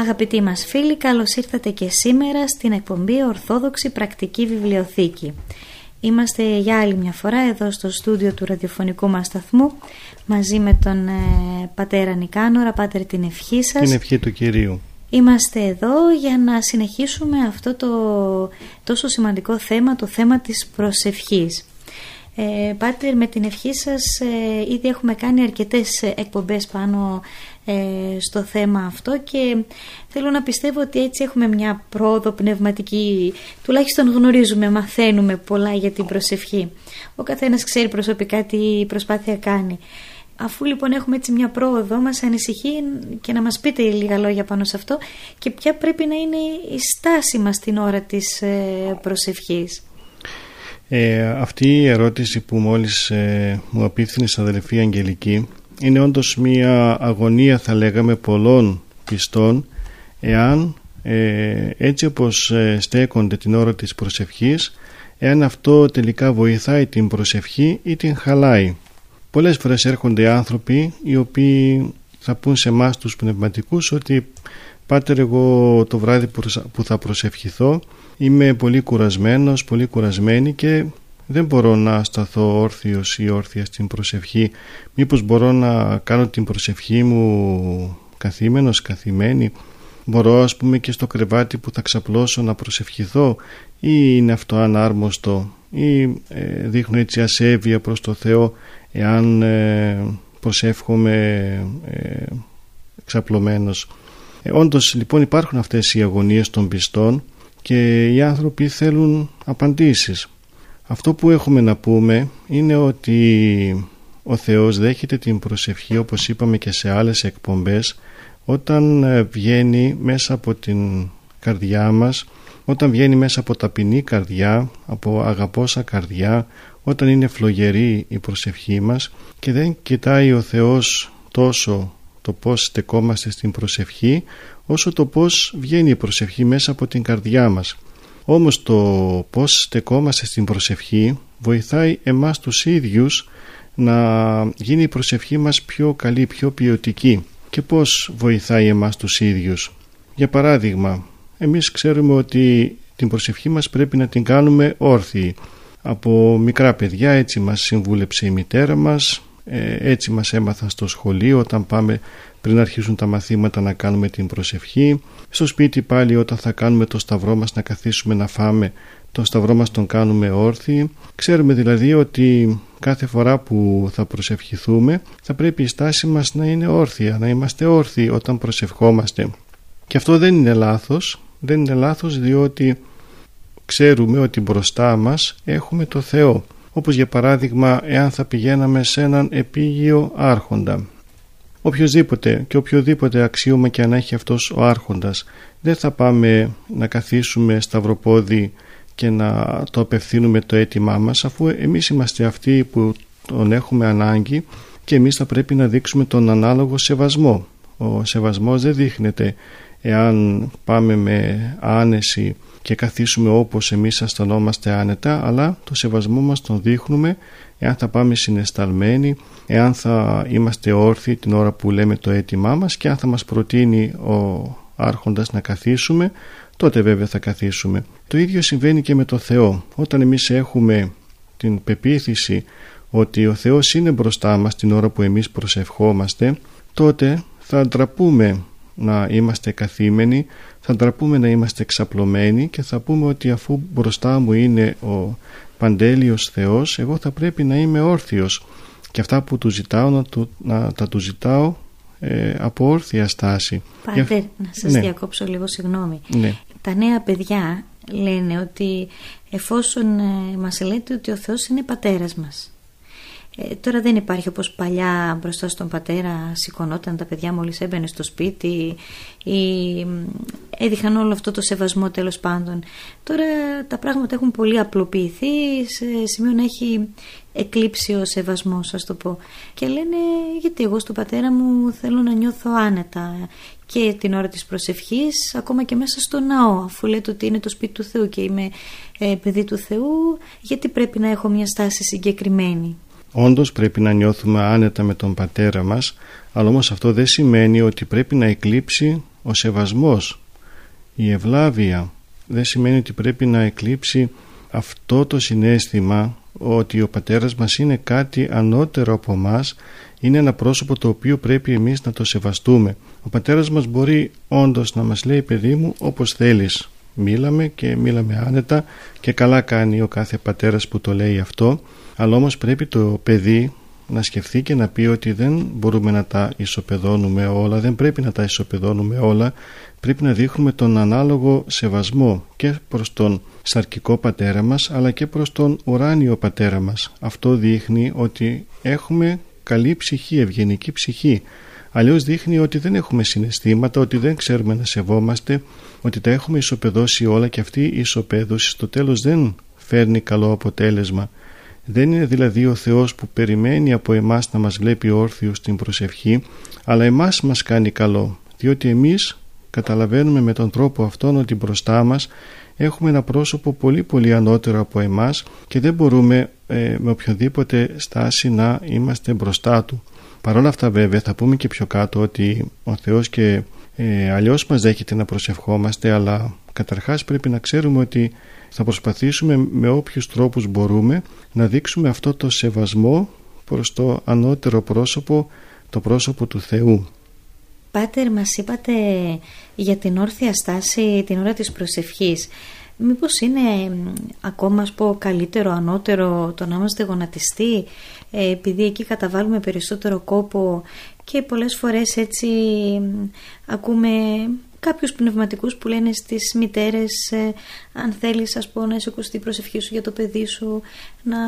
Αγαπητοί μας φίλοι, καλώς ήρθατε και σήμερα στην εκπομπή Ορθόδοξη Πρακτική Βιβλιοθήκη. Είμαστε για άλλη μια φορά εδώ στο στούντιο του ραδιοφωνικού μας σταθμού μαζί με τον ε, πατέρα Νικάνορα, πάτερ την ευχή σας. Την ευχή του Κυρίου. Είμαστε εδώ για να συνεχίσουμε αυτό το τόσο σημαντικό θέμα, το θέμα της προσευχής. Ε, Πάτερ, με την ευχή σας ε, ήδη έχουμε κάνει αρκετές εκπομπές πάνω ε, στο θέμα αυτό και θέλω να πιστεύω ότι έτσι έχουμε μια πρόοδο πνευματική, τουλάχιστον γνωρίζουμε, μαθαίνουμε πολλά για την προσευχή. Ο καθένας ξέρει προσωπικά τι προσπάθεια κάνει. Αφού λοιπόν έχουμε έτσι μια πρόοδο, μας ανησυχεί και να μας πείτε λίγα λόγια πάνω σε αυτό και ποια πρέπει να είναι η στάση μας την ώρα της ε, προσευχής. Ε, αυτή η ερώτηση που μόλις ε, μου απίθυνε η αδελφή Αγγελική είναι όντως μια αγωνία θα λέγαμε πολλών πιστών εάν ε, έτσι όπως ε, στέκονται την ώρα της προσευχής εάν αυτό τελικά βοηθάει την προσευχή ή την χαλάει. Πολλές φορές έρχονται άνθρωποι οι οποίοι θα πούν σε εμάς τους πνευματικούς ότι Πάτερ εγώ το βράδυ που θα προσευχηθώ είμαι πολύ κουρασμένος, πολύ κουρασμένη και δεν μπορώ να σταθώ όρθιος ή όρθια στην προσευχή. Μήπως μπορώ να κάνω την προσευχή μου καθήμενος, καθημένη; Μπορώ ας πούμε και στο κρεβάτι που θα ξαπλώσω να προσευχηθώ ή είναι αυτό ανάρμοστο ή ε, δείχνω έτσι ασέβεια προς το Θεό εάν ε, προσεύχομαι ε, ξαπλωμένος. Ε, όντως λοιπόν υπάρχουν αυτές οι αγωνίες των πιστών και οι άνθρωποι θέλουν απαντήσεις αυτό που έχουμε να πούμε είναι ότι ο Θεός δέχεται την προσευχή όπως είπαμε και σε άλλες εκπομπές όταν ε, βγαίνει μέσα από την καρδιά μας όταν βγαίνει μέσα από ταπεινή καρδιά από αγαπώσα καρδιά όταν είναι φλογερή η προσευχή μας και δεν κοιτάει ο Θεός τόσο το πως στεκόμαστε στην προσευχή όσο το πως βγαίνει η προσευχή μέσα από την καρδιά μας όμως το πως στεκόμαστε στην προσευχή βοηθάει εμάς τους ίδιους να γίνει η προσευχή μας πιο καλή, πιο ποιοτική. Και πώς βοηθάει εμάς τους ίδιους. Για παράδειγμα, εμείς ξέρουμε ότι την προσευχή μας πρέπει να την κάνουμε όρθιη. Από μικρά παιδιά έτσι μας συμβούλεψε η μητέρα μας, ε, έτσι μας έμαθαν στο σχολείο όταν πάμε πριν αρχίσουν τα μαθήματα να κάνουμε την προσευχή. Στο σπίτι πάλι όταν θα κάνουμε το σταυρό μας να καθίσουμε να φάμε το σταυρό μας τον κάνουμε όρθιοι. Ξέρουμε δηλαδή ότι κάθε φορά που θα προσευχηθούμε θα πρέπει η στάση μας να είναι όρθια να είμαστε όρθιοι όταν προσευχόμαστε. Και αυτό δεν είναι λάθος. Δεν είναι λάθος διότι ξέρουμε ότι μπροστά μας έχουμε το Θεό. Όπως για παράδειγμα εάν θα πηγαίναμε σε έναν επίγειο άρχοντα οποιοδήποτε και οποιοδήποτε αξίωμα και αν έχει αυτός ο άρχοντας δεν θα πάμε να καθίσουμε σταυροπόδι και να το απευθύνουμε το αίτημά μας αφού εμείς είμαστε αυτοί που τον έχουμε ανάγκη και εμείς θα πρέπει να δείξουμε τον ανάλογο σεβασμό. Ο σεβασμός δεν δείχνεται εάν πάμε με άνεση και καθίσουμε όπως εμείς αισθανόμαστε άνετα αλλά το σεβασμό μας τον δείχνουμε εάν θα πάμε συνεσταλμένοι εάν θα είμαστε όρθιοι την ώρα που λέμε το αίτημά μας και αν θα μας προτείνει ο άρχοντας να καθίσουμε τότε βέβαια θα καθίσουμε. Το ίδιο συμβαίνει και με το Θεό. Όταν εμείς έχουμε την πεποίθηση ότι ο Θεός είναι μπροστά μας την ώρα που εμείς προσευχόμαστε τότε θα ντραπούμε να είμαστε καθήμενοι θα ντραπούμε να είμαστε εξαπλωμένοι και θα πούμε ότι αφού μπροστά μου είναι ο παντέλειος Θεός εγώ θα πρέπει να είμαι όρθιος και αυτά που του ζητάω να, του, να τα του ζητάω ε, από όρθια στάση. Πάτερ, να σας ναι. διακόψω λίγο συγγνώμη. Ναι. Τα νέα παιδιά λένε ότι εφόσον ε, μας λέτε ότι ο Θεός είναι πατέρας μας ε, τώρα δεν υπάρχει όπως παλιά μπροστά στον πατέρα σηκωνόταν τα παιδιά μόλις έμπαινε στο σπίτι ή έδειχαν όλο αυτό το σεβασμό τέλος πάντων. Τώρα τα πράγματα έχουν πολύ απλοποιηθεί σε σημείο να έχει εκλείψει ο σεβασμός ας το πω και λένε γιατί εγώ στον πατέρα μου θέλω να νιώθω άνετα και την ώρα της προσευχής ακόμα και μέσα στο ναό αφού λέτε ότι είναι το σπίτι του Θεού και είμαι ε, παιδί του Θεού γιατί πρέπει να έχω μια στάση συγκεκριμένη Όντως πρέπει να νιώθουμε άνετα με τον πατέρα μας, αλλά όμως αυτό δεν σημαίνει ότι πρέπει να εκλείψει ο σεβασμός, η ευλάβεια. Δεν σημαίνει ότι πρέπει να εκλείψει αυτό το συνέστημα ότι ο πατέρας μας είναι κάτι ανώτερο από μας, είναι ένα πρόσωπο το οποίο πρέπει εμείς να το σεβαστούμε. Ο πατέρας μας μπορεί όντως να μας λέει παιδί μου όπως θέλεις. Μίλαμε και μίλαμε άνετα και καλά κάνει ο κάθε πατέρας που το λέει αυτό αλλά όμως πρέπει το παιδί να σκεφτεί και να πει ότι δεν μπορούμε να τα ισοπεδώνουμε όλα, δεν πρέπει να τα ισοπεδώνουμε όλα, πρέπει να δείχνουμε τον ανάλογο σεβασμό και προς τον σαρκικό πατέρα μας αλλά και προς τον ουράνιο πατέρα μας. Αυτό δείχνει ότι έχουμε καλή ψυχή, ευγενική ψυχή. Αλλιώς δείχνει ότι δεν έχουμε συναισθήματα, ότι δεν ξέρουμε να σεβόμαστε, ότι τα έχουμε ισοπεδώσει όλα και αυτή η ισοπαίδωση στο τέλος δεν φέρνει καλό αποτέλεσμα. Δεν είναι δηλαδή ο Θεός που περιμένει από εμάς να μας βλέπει όρθιος στην προσευχή, αλλά εμάς μας κάνει καλό, διότι εμείς καταλαβαίνουμε με τον τρόπο αυτόν ότι μπροστά μας έχουμε ένα πρόσωπο πολύ πολύ ανώτερο από εμάς και δεν μπορούμε ε, με οποιοδήποτε στάση να είμαστε μπροστά Του. Παρ' όλα αυτά βέβαια θα πούμε και πιο κάτω ότι ο Θεός και ε, αλλιώς μας δέχεται να προσευχόμαστε αλλά καταρχάς πρέπει να ξέρουμε ότι θα προσπαθήσουμε με όποιους τρόπους μπορούμε να δείξουμε αυτό το σεβασμό προς το ανώτερο πρόσωπο, το πρόσωπο του Θεού. Πάτερ, μας είπατε για την όρθια στάση την ώρα της προσευχής. Μήπως είναι ακόμα πω καλύτερο, ανώτερο το να είμαστε γονατιστοί ε, επειδή εκεί καταβάλουμε περισσότερο κόπο και πολλές φορές έτσι ακούμε κάποιους πνευματικούς που λένε στις μητέρες ε, αν θέλεις ας πω να είσαι η προσευχής σου για το παιδί σου να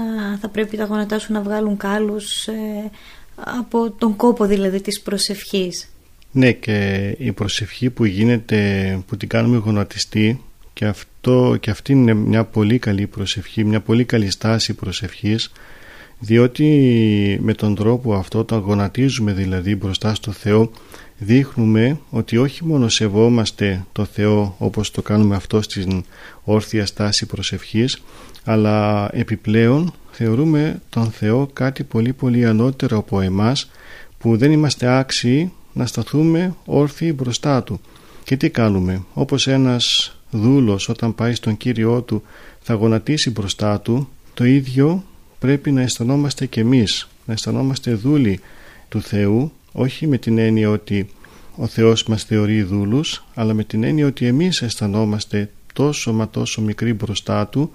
θα πρέπει τα γόνατά σου να βγάλουν κάλους ε, από τον κόπο δηλαδή της προσευχής. Ναι και η προσευχή που γίνεται που την κάνουμε γονατιστή και, αυτό, και αυτή είναι μια πολύ καλή προσευχή, μια πολύ καλή στάση προσευχής διότι με τον τρόπο αυτό όταν γονατίζουμε δηλαδή μπροστά στο Θεό δείχνουμε ότι όχι μόνο σεβόμαστε το Θεό όπως το κάνουμε αυτό στην όρθια στάση προσευχής αλλά επιπλέον θεωρούμε τον Θεό κάτι πολύ πολύ ανώτερο από εμάς που δεν είμαστε άξιοι να σταθούμε όρθιοι μπροστά Του. Και τι κάνουμε, όπως ένας δούλος όταν πάει στον Κύριό Του θα γονατίσει μπροστά Του, το ίδιο πρέπει να αισθανόμαστε κι εμείς, να αισθανόμαστε δούλοι του Θεού όχι με την έννοια ότι ο Θεός μας θεωρεί δούλους αλλά με την έννοια ότι εμείς αισθανόμαστε τόσο μα τόσο μικροί μπροστά Του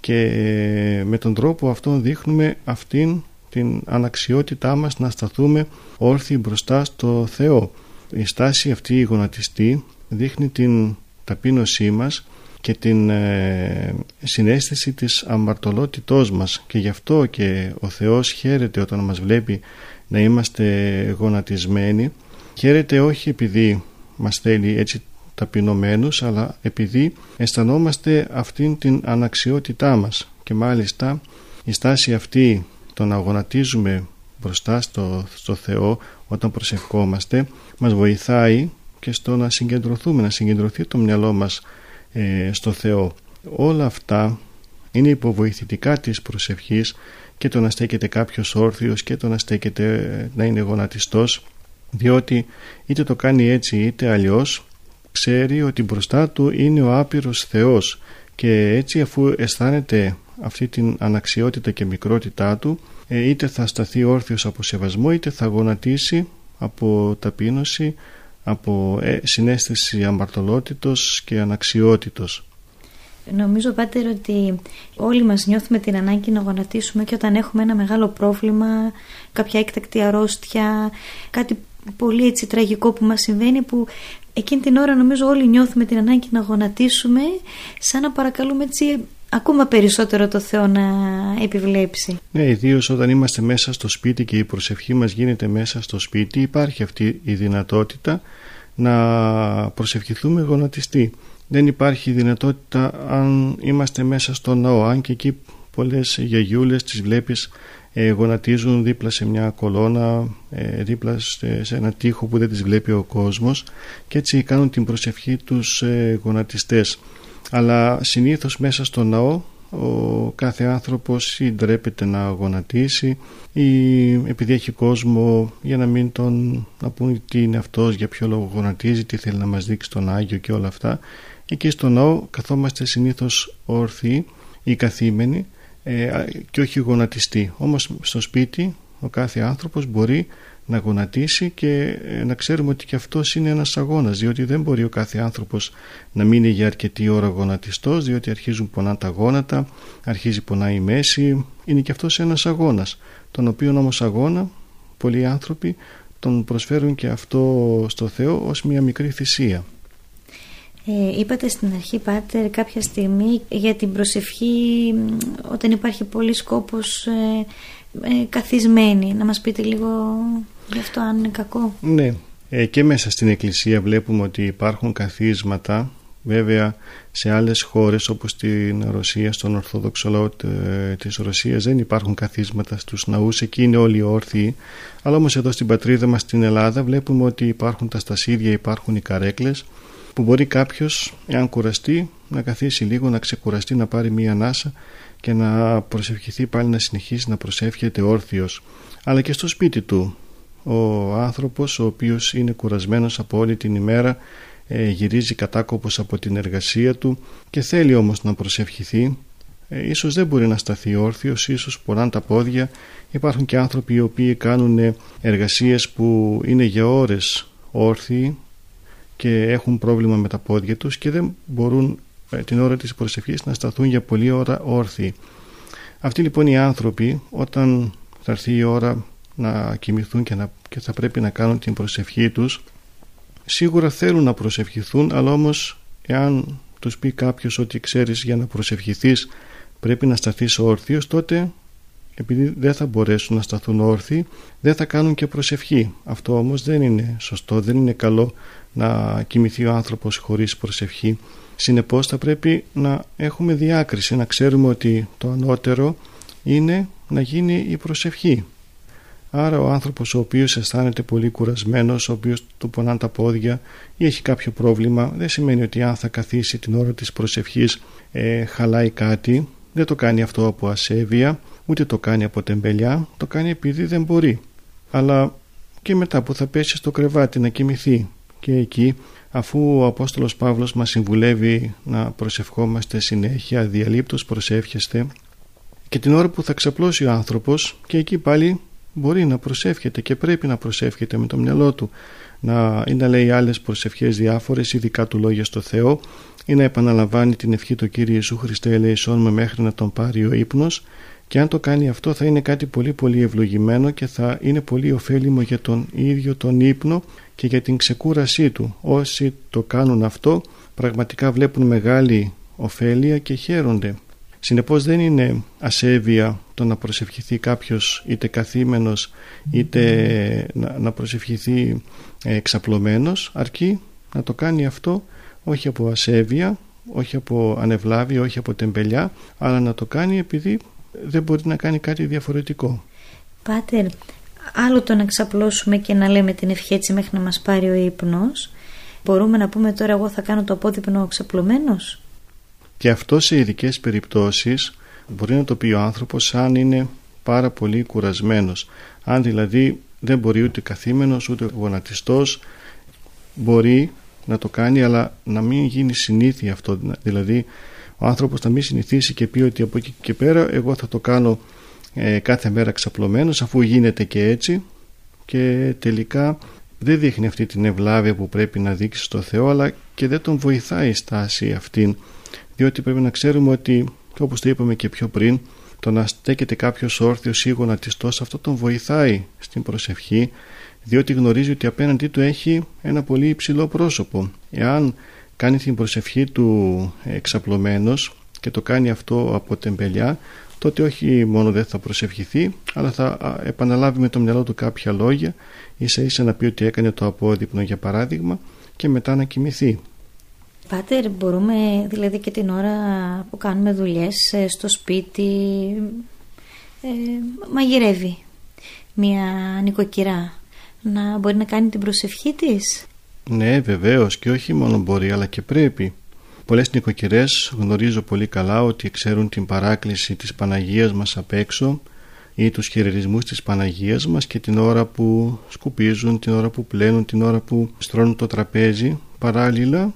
και ε, με τον τρόπο αυτόν δείχνουμε αυτήν την αναξιότητά μας να σταθούμε όρθιοι μπροστά στο Θεό. Η στάση αυτή η γονατιστή δείχνει την ταπείνωσή μας και την ε, συνέστηση της αμαρτωλότητός μας και γι' αυτό και ο Θεός χαίρεται όταν μας βλέπει να είμαστε γονατισμένοι χαίρεται όχι επειδή μας θέλει έτσι ταπεινωμένους αλλά επειδή αισθανόμαστε αυτήν την αναξιότητά μας και μάλιστα η στάση αυτή το να γονατίζουμε μπροστά στο, στο Θεό όταν προσευχόμαστε μας βοηθάει και στο να συγκεντρωθούμε, να συγκεντρωθεί το μυαλό μας ε, στο Θεό. Όλα αυτά είναι υποβοηθητικά της προσευχής και το να στέκεται κάποιος όρθιος και το να στέκεται να είναι γονατιστός διότι είτε το κάνει έτσι είτε αλλιώς ξέρει ότι μπροστά του είναι ο άπειρος Θεός και έτσι αφού αισθάνεται αυτή την αναξιότητα και μικρότητά του ε, είτε θα σταθεί όρθιος από σεβασμό είτε θα γονατίσει από ταπείνωση από ε, συνέστηση αμαρτωλότητος και αναξιότητος. Νομίζω Πάτερ ότι όλοι μας νιώθουμε την ανάγκη να γονατίσουμε και όταν έχουμε ένα μεγάλο πρόβλημα, κάποια έκτακτη αρρώστια, κάτι πολύ έτσι τραγικό που μας συμβαίνει που εκείνη την ώρα νομίζω όλοι νιώθουμε την ανάγκη να γονατίσουμε σαν να παρακαλούμε έτσι ακόμα περισσότερο το Θεό να επιβλέψει. Ναι, ιδίως όταν είμαστε μέσα στο σπίτι και η προσευχή μας γίνεται μέσα στο σπίτι υπάρχει αυτή η δυνατότητα να προσευχηθούμε γονατιστή. Δεν υπάρχει δυνατότητα αν είμαστε μέσα στο ναό, αν και εκεί πολλές γιαγιούλες τις βλέπεις ε, γονατίζουν δίπλα σε μια κολόνα, ε, δίπλα σε, ένα τοίχο που δεν τις βλέπει ο κόσμος και έτσι κάνουν την προσευχή τους ε, γονατιστές. Αλλά συνήθως μέσα στο ναό ο κάθε άνθρωπος ή ντρέπεται να γονατίσει ή επειδή έχει κόσμο για να μην τον να πούν τι είναι αυτός, για ποιο λόγο γονατίζει, τι θέλει να μας δείξει τον Άγιο και όλα αυτά εκεί στο ναό καθόμαστε συνήθως όρθιοι ή καθήμενοι ε, και όχι γονατιστοί όμως στο σπίτι ο κάθε άνθρωπος μπορεί να γονατίσει και ε, να ξέρουμε ότι και αυτός είναι ένας αγώνας διότι δεν μπορεί ο κάθε άνθρωπος να μείνει για αρκετή ώρα γονατιστός διότι αρχίζουν πονά τα γόνατα, αρχίζει πονά η μέση είναι και αυτός ένας αγώνας τον οποίο όμως αγώνα πολλοί άνθρωποι τον προσφέρουν και αυτό στο Θεό ως μια μικρή θυσία. Ε, είπατε στην αρχή Πάτερ κάποια στιγμή για την προσευχή όταν υπάρχει πολύ σκόπος ε, ε, καθισμένη να μας πείτε λίγο Γι' αυτό αν είναι κακό. Ναι. Ε, και μέσα στην Εκκλησία βλέπουμε ότι υπάρχουν καθίσματα Βέβαια σε άλλες χώρες όπως στην Ρωσία, στον Ορθόδοξο λαό ε, της Ρωσίας δεν υπάρχουν καθίσματα στους ναούς, εκεί είναι όλοι όρθιοι. Αλλά όμως εδώ στην πατρίδα μας στην Ελλάδα βλέπουμε ότι υπάρχουν τα στασίδια, υπάρχουν οι καρέκλες που μπορεί κάποιος, εάν κουραστεί, να καθίσει λίγο, να ξεκουραστεί, να πάρει μία ανάσα και να προσευχηθεί πάλι να συνεχίσει να προσεύχεται όρθιος. Αλλά και στο σπίτι του ο άνθρωπος ο οποίος είναι κουρασμένος από όλη την ημέρα ε, γυρίζει κατάκοπος από την εργασία του και θέλει όμως να προσευχηθεί ε, ίσως δεν μπορεί να σταθεί όρθιος ίσως πονάν τα πόδια υπάρχουν και άνθρωποι οι οποίοι κάνουν εργασίες που είναι για ώρες όρθιοι και έχουν πρόβλημα με τα πόδια τους και δεν μπορούν ε, την ώρα της προσευχής να σταθούν για πολλή ώρα όρθιοι. Αυτοί λοιπόν οι άνθρωποι όταν θα έρθει η ώρα να κοιμηθούν και, να, και θα πρέπει να κάνουν την προσευχή τους σίγουρα θέλουν να προσευχηθούν αλλά όμως εάν τους πει κάποιος ότι ξέρεις για να προσευχηθείς πρέπει να σταθείς όρθιος τότε επειδή δεν θα μπορέσουν να σταθούν όρθιοι δεν θα κάνουν και προσευχή. Αυτό όμως δεν είναι σωστό δεν είναι καλό να κοιμηθεί ο άνθρωπος χωρίς προσευχή συνεπώς θα πρέπει να έχουμε διάκριση να ξέρουμε ότι το ανώτερο είναι να γίνει η προσευχή Άρα ο άνθρωπος ο οποίος αισθάνεται πολύ κουρασμένος, ο οποίος του πονάνε τα πόδια ή έχει κάποιο πρόβλημα, δεν σημαίνει ότι αν θα καθίσει την ώρα της προσευχής ε, χαλάει κάτι. Δεν το κάνει αυτό από ασέβεια, ούτε το κάνει από τεμπελιά, το κάνει επειδή δεν μπορεί. Αλλά και μετά που θα πέσει στο κρεβάτι να κοιμηθεί και εκεί αφού ο Απόστολος Παύλος μας συμβουλεύει να προσευχόμαστε συνέχεια, διαλείπτως προσεύχεστε και την ώρα που θα ξαπλώσει ο άνθρωπος και εκεί πάλι μπορεί να προσεύχεται και πρέπει να προσεύχεται με το μυαλό του. Να, ή να λέει άλλες προσευχές διάφορες ειδικά του λόγια στο Θεό ή να επαναλαμβάνει την ευχή του Κύριου Ιησού Χριστέ ελέησόν με μέχρι να τον πάρει ο ύπνος και αν το κάνει αυτό θα είναι κάτι πολύ πολύ ευλογημένο και θα είναι πολύ ωφέλιμο για τον ίδιο τον ύπνο και για την ξεκούρασή του. Όσοι το κάνουν αυτό πραγματικά βλέπουν μεγάλη ωφέλεια και χαίρονται. Συνεπώς δεν είναι ασέβεια το να προσευχηθεί κάποιος είτε καθήμενος είτε να, προσευχηθεί εξαπλωμένος αρκεί να το κάνει αυτό όχι από ασέβεια, όχι από ανεβλάβη, όχι από τεμπελιά αλλά να το κάνει επειδή δεν μπορεί να κάνει κάτι διαφορετικό. Πάτερ, άλλο το να ξαπλώσουμε και να λέμε την ευχή έτσι μέχρι να μας πάρει ο ύπνος μπορούμε να πούμε τώρα εγώ θα κάνω το απόδειπνο ξαπλωμένος; Και αυτό σε ειδικές περιπτώσεις μπορεί να το πει ο άνθρωπος αν είναι πάρα πολύ κουρασμένος. Αν δηλαδή δεν μπορεί ούτε καθήμενος ούτε γονατιστός μπορεί να το κάνει αλλά να μην γίνει συνήθεια αυτό. Δηλαδή ο άνθρωπος να μην συνηθίσει και πει ότι από εκεί και πέρα εγώ θα το κάνω ε, κάθε μέρα ξαπλωμένος αφού γίνεται και έτσι. Και τελικά δεν δείχνει αυτή την ευλάβεια που πρέπει να δείξει στο Θεό αλλά και δεν τον βοηθάει η στάση αυτήν διότι πρέπει να ξέρουμε ότι όπως το είπαμε και πιο πριν το να στέκεται κάποιος όρθιος ή γονατιστός αυτό τον βοηθάει στην προσευχή διότι γνωρίζει ότι απέναντί του έχει ένα πολύ υψηλό πρόσωπο. Εάν κάνει την προσευχή του εξαπλωμένος και το κάνει αυτό από τεμπελιά τότε όχι μόνο δεν θα προσευχηθεί αλλά θα επαναλάβει με το μυαλό του κάποια λόγια ίσα ίσα να πει ότι έκανε το απόδειπνο για παράδειγμα και μετά να κοιμηθεί. Πάτερ μπορούμε δηλαδή και την ώρα που κάνουμε δουλειές ε, στο σπίτι ε, μαγειρεύει μια νοικοκυρά να μπορεί να κάνει την προσευχή της; Ναι βεβαίως και όχι μόνο μπορεί αλλά και πρέπει. Πολλές νοικοκυρές γνωρίζω πολύ καλά ότι ξέρουν την παράκληση της Παναγίας μας απ' έξω ή τους χαιρετισμούς της Παναγίας μας και την ώρα που σκουπίζουν, την ώρα που πλένουν, την ώρα που στρώνουν το τραπέζι παράλληλα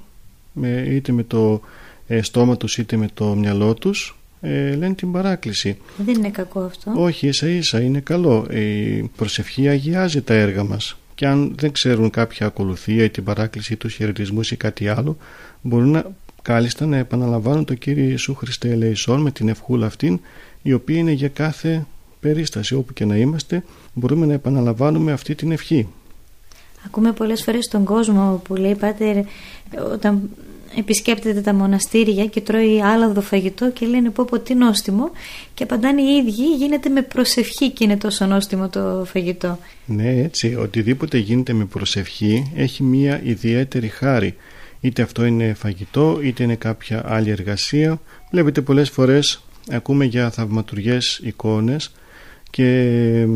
με, είτε με το ε, στόμα τους είτε με το μυαλό τους ε, λένε την παράκληση. Δεν είναι κακό αυτό. Όχι, ίσα ίσα είναι καλό. Η προσευχή αγιάζει τα έργα μας και αν δεν ξέρουν κάποια ακολουθία ή την παράκληση τους χαιρετισμού ή κάτι άλλο μπορούν να κάλλιστα να επαναλαμβάνουν το Κύριο Ιησού Χριστέ ελεησόν με την ευχούλα αυτήν η οποία είναι για κάθε περίσταση όπου και να είμαστε μπορούμε να επαναλαμβάνουμε αυτή την ευχή. Ακούμε πολλές φορές τον κόσμο που λέει Πάτερ όταν επισκέπτεται τα μοναστήρια και τρώει άλαδο φαγητό και λένε πω πω τι νόστιμο και απαντάνε οι ίδιοι γίνεται με προσευχή και είναι τόσο νόστιμο το φαγητό. Ναι έτσι, οτιδήποτε γίνεται με προσευχή έχει μία ιδιαίτερη χάρη είτε αυτό είναι φαγητό είτε είναι κάποια άλλη εργασία. Βλέπετε πολλές φορές ακούμε για θαυματουργές εικόνες και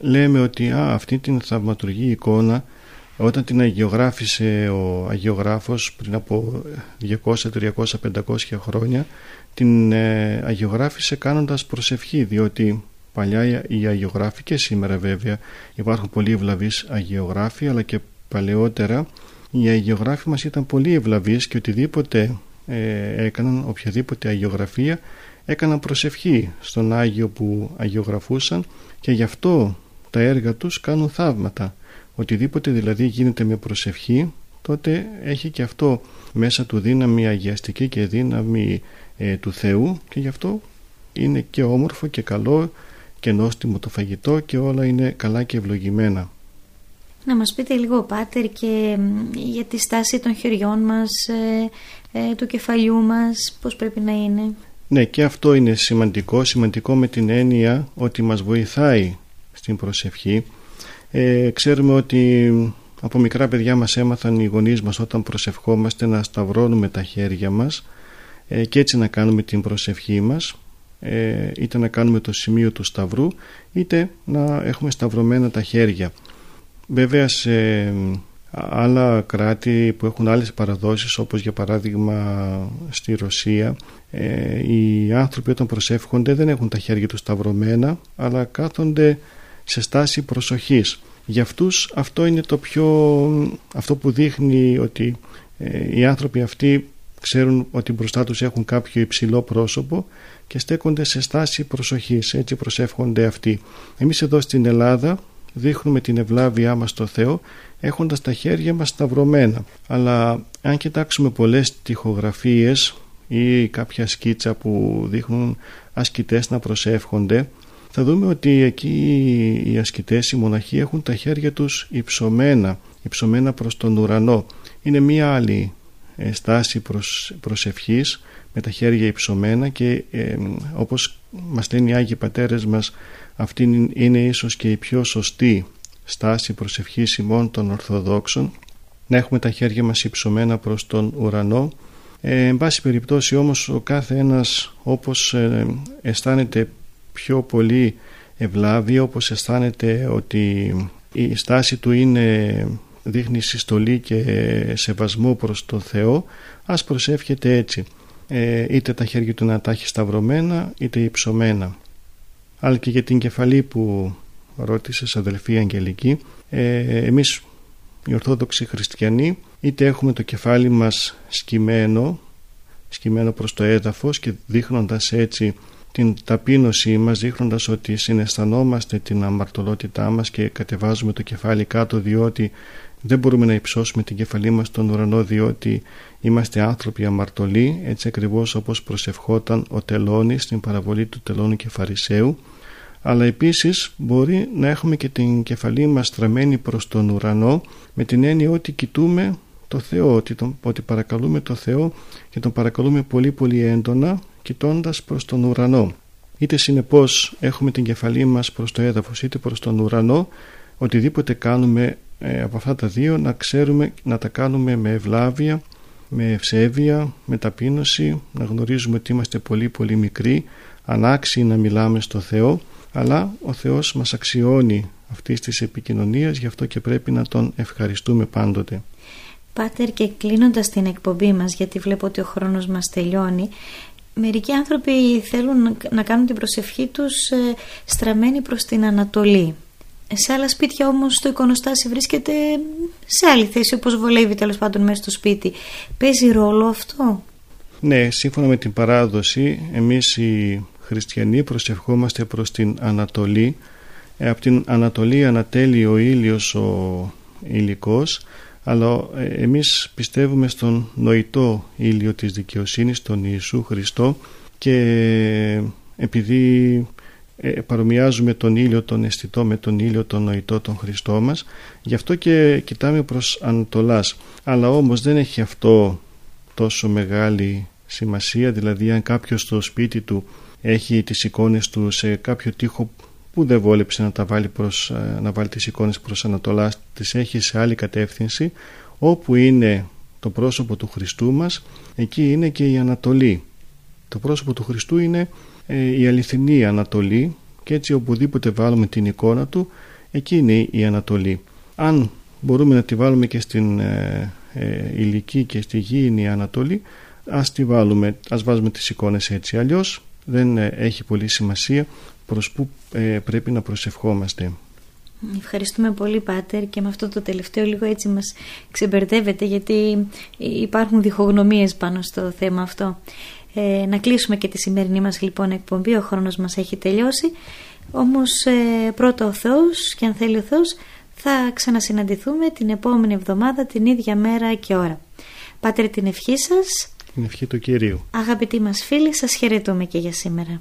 λέμε ότι α, αυτή την θαυματουργή εικόνα όταν την αγιογράφησε ο αγιογράφος πριν από 200, 300, 500 χρόνια την ε, αγιογράφησε κάνοντας προσευχή διότι παλιά οι αγιογράφοι και σήμερα βέβαια υπάρχουν πολλοί ευλαβείς αγιογράφοι αλλά και παλαιότερα οι αγιογράφοι μας ήταν πολύ ευλαβείς και οτιδήποτε ε, έκαναν, οποιαδήποτε αγιογραφία έκαναν προσευχή στον Άγιο που αγιογραφούσαν και γι' αυτό τα έργα τους κάνουν θαύματα οτιδήποτε δηλαδή γίνεται με προσευχή τότε έχει και αυτό μέσα του δύναμη αγιαστική και δύναμη ε, του Θεού και γι' αυτό είναι και όμορφο και καλό και νόστιμο το φαγητό και όλα είναι καλά και ευλογημένα. Να μας πείτε λίγο Πάτερ και για τη στάση των χεριών μας, ε, ε, του κεφαλιού μας, πώς πρέπει να είναι. Ναι και αυτό είναι σημαντικό, σημαντικό με την έννοια ότι μας βοηθάει στην προσευχή. Ε, ξέρουμε ότι από μικρά παιδιά μας έμαθαν οι γονείς μας όταν προσευχόμαστε να σταυρώνουμε τα χέρια μας ε, και έτσι να κάνουμε την προσευχή μας ε, είτε να κάνουμε το σημείο του σταυρού είτε να έχουμε σταυρωμένα τα χέρια. Βέβαια σε άλλα κράτη που έχουν άλλες παραδόσεις όπως για παράδειγμα στη Ρωσία ε, οι άνθρωποι όταν προσεύχονται δεν έχουν τα χέρια τους σταυρωμένα αλλά κάθονται σε στάση προσοχής. Για αυτούς αυτό είναι το πιο αυτό που δείχνει ότι ε, οι άνθρωποι αυτοί ξέρουν ότι μπροστά τους έχουν κάποιο υψηλό πρόσωπο και στέκονται σε στάση προσοχής έτσι προσεύχονται αυτοί εμείς εδώ στην Ελλάδα δείχνουμε την ευλάβειά μας στο Θεό έχοντας τα χέρια μας σταυρωμένα αλλά αν κοιτάξουμε πολλές τοιχογραφίες ή κάποια σκίτσα που δείχνουν ασκητές να προσεύχονται θα δούμε ότι εκεί οι ασκητές, οι μοναχοί έχουν τα χέρια τους υψωμένα, υψωμένα προς τον ουρανό. Είναι μία άλλη ε, στάση προς, προσευχής με τα χέρια υψωμένα και ε, όπως μας λένε οι Άγιοι Πατέρες μας αυτή είναι ίσως και η πιο σωστή στάση προσευχής ημών των Ορθοδόξων να έχουμε τα χέρια μας υψωμένα προς τον ουρανό. Ε, εν πάση περιπτώσει όμως ο κάθε ένας όπως ε, αισθάνεται πιο πολύ ευλάβει όπως αισθάνεται ότι η στάση του είναι δείχνει συστολή και σεβασμό προς τον Θεό ας προσεύχεται έτσι. ε, είτε τα χέρια του να τα έχει σταυρωμένα είτε υψωμένα. Αλλά και για την κεφαλή που ρώτησες αδελφή Αγγελική ε, εμείς οι Ορθόδοξοι Χριστιανοί είτε έχουμε το κεφάλι μας σκυμμένο σκυμμένο προς το έδαφος και δείχνοντας έτσι την ταπείνωσή μας δείχνοντας ότι συναισθανόμαστε την αμαρτωλότητά μας και κατεβάζουμε το κεφάλι κάτω διότι δεν μπορούμε να υψώσουμε την κεφαλή μας στον ουρανό διότι είμαστε άνθρωποι αμαρτωλοί έτσι ακριβώς όπως προσευχόταν ο Τελώνης στην παραβολή του Τελώνου και Φαρισαίου αλλά επίσης μπορεί να έχουμε και την κεφαλή μας στραμμένη προς τον ουρανό με την έννοια ότι κοιτούμε το Θεό, ότι, τον, ότι παρακαλούμε το Θεό και τον παρακαλούμε πολύ πολύ έντονα κοιτώντας προς τον ουρανό. Είτε συνεπώς έχουμε την κεφαλή μας προς το έδαφος είτε προς τον ουρανό, οτιδήποτε κάνουμε ε, από αυτά τα δύο να ξέρουμε να τα κάνουμε με ευλάβεια, με ευσέβεια, με ταπείνωση, να γνωρίζουμε ότι είμαστε πολύ πολύ μικροί, ανάξιοι να μιλάμε στο Θεό, αλλά ο Θεός μας αξιώνει αυτής της επικοινωνίας, γι' αυτό και πρέπει να τον ευχαριστούμε πάντοτε. Πάτερ και κλείνοντας την εκπομπή μας γιατί βλέπω ότι ο χρόνος μας τελειώνει μερικοί άνθρωποι θέλουν να κάνουν την προσευχή τους ε, στραμμένη προς την Ανατολή σε άλλα σπίτια όμως το εικονοστάσι βρίσκεται σε άλλη θέση όπως βολεύει τέλος πάντων μέσα στο σπίτι. Παίζει ρόλο αυτό; Ναι, σύμφωνα με την παράδοση εμείς οι χριστιανοί προσευχόμαστε προς την Ανατολή. Ε, από την Ανατολή ανατέλει ο ήλιος ο υλικός αλλά ε, εμείς πιστεύουμε στον νοητό ήλιο της δικαιοσύνης, τον Ιησού Χριστό και επειδή ε, παρομοιάζουμε τον ήλιο τον αισθητό με τον ήλιο τον νοητό τον Χριστό μας. Γι' αυτό και κοιτάμε προς Ανατολάς. Αλλά όμως δεν έχει αυτό τόσο μεγάλη σημασία. Δηλαδή αν κάποιος στο σπίτι του έχει τις εικόνες του σε κάποιο τοίχο που δεν βόλεψε να τα βάλει, προς, ε, να βάλει τις εικόνες προς Ανατολάς τις έχει σε άλλη κατεύθυνση όπου είναι το πρόσωπο του Χριστού μας εκεί είναι και η Ανατολή. Το πρόσωπο του Χριστού είναι ε, η αληθινή Ανατολή και έτσι οπουδήποτε βάλουμε την εικόνα του εκεί είναι η Ανατολή. Αν μπορούμε να τη βάλουμε και στην ε, ε, ηλική και στη γήινη Ανατολή ας τη βάλουμε, ας βάζουμε τις εικόνες έτσι. Αλλιώς δεν έχει πολύ σημασία προς που πρέπει να προσευχόμαστε. Ευχαριστούμε πολύ Πάτερ και με αυτό το τελευταίο λίγο έτσι μας ξεμπερδεύεται γιατί υπάρχουν διχογνωμίες πάνω στο θέμα αυτό. Ε, να κλείσουμε και τη σημερινή μας λοιπόν εκπομπή, ο χρόνος μας έχει τελειώσει. Όμως ε, πρώτα ο Θεός και αν θέλει ο Θεός θα ξανασυναντηθούμε την επόμενη εβδομάδα την ίδια μέρα και ώρα. Πάτερ την ευχή σας. Την ευχή του Κυρίου. Αγαπητοί μας φίλοι σας χαιρετούμε και για σήμερα.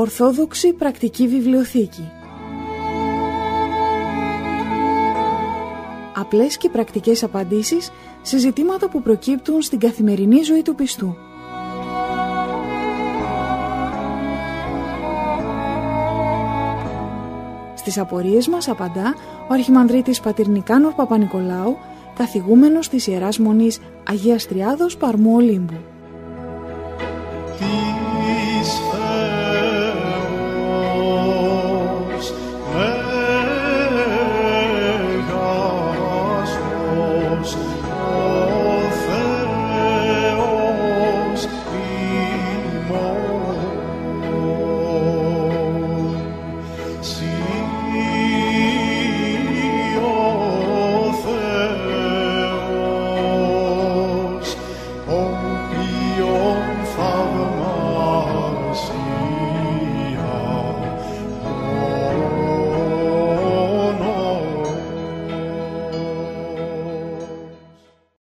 Ορθόδοξη Πρακτική Βιβλιοθήκη Απλές και πρακτικές απαντήσεις σε ζητήματα που προκύπτουν στην καθημερινή ζωή του πιστού. Στις απορίες μας απαντά ο Αρχιμανδρίτης Πατυρνικάνορ Παπα-Νικολάου, καθηγούμενος της Ιεράς Μονής Αγίας Τριάδος Παρμού Ολύμπου.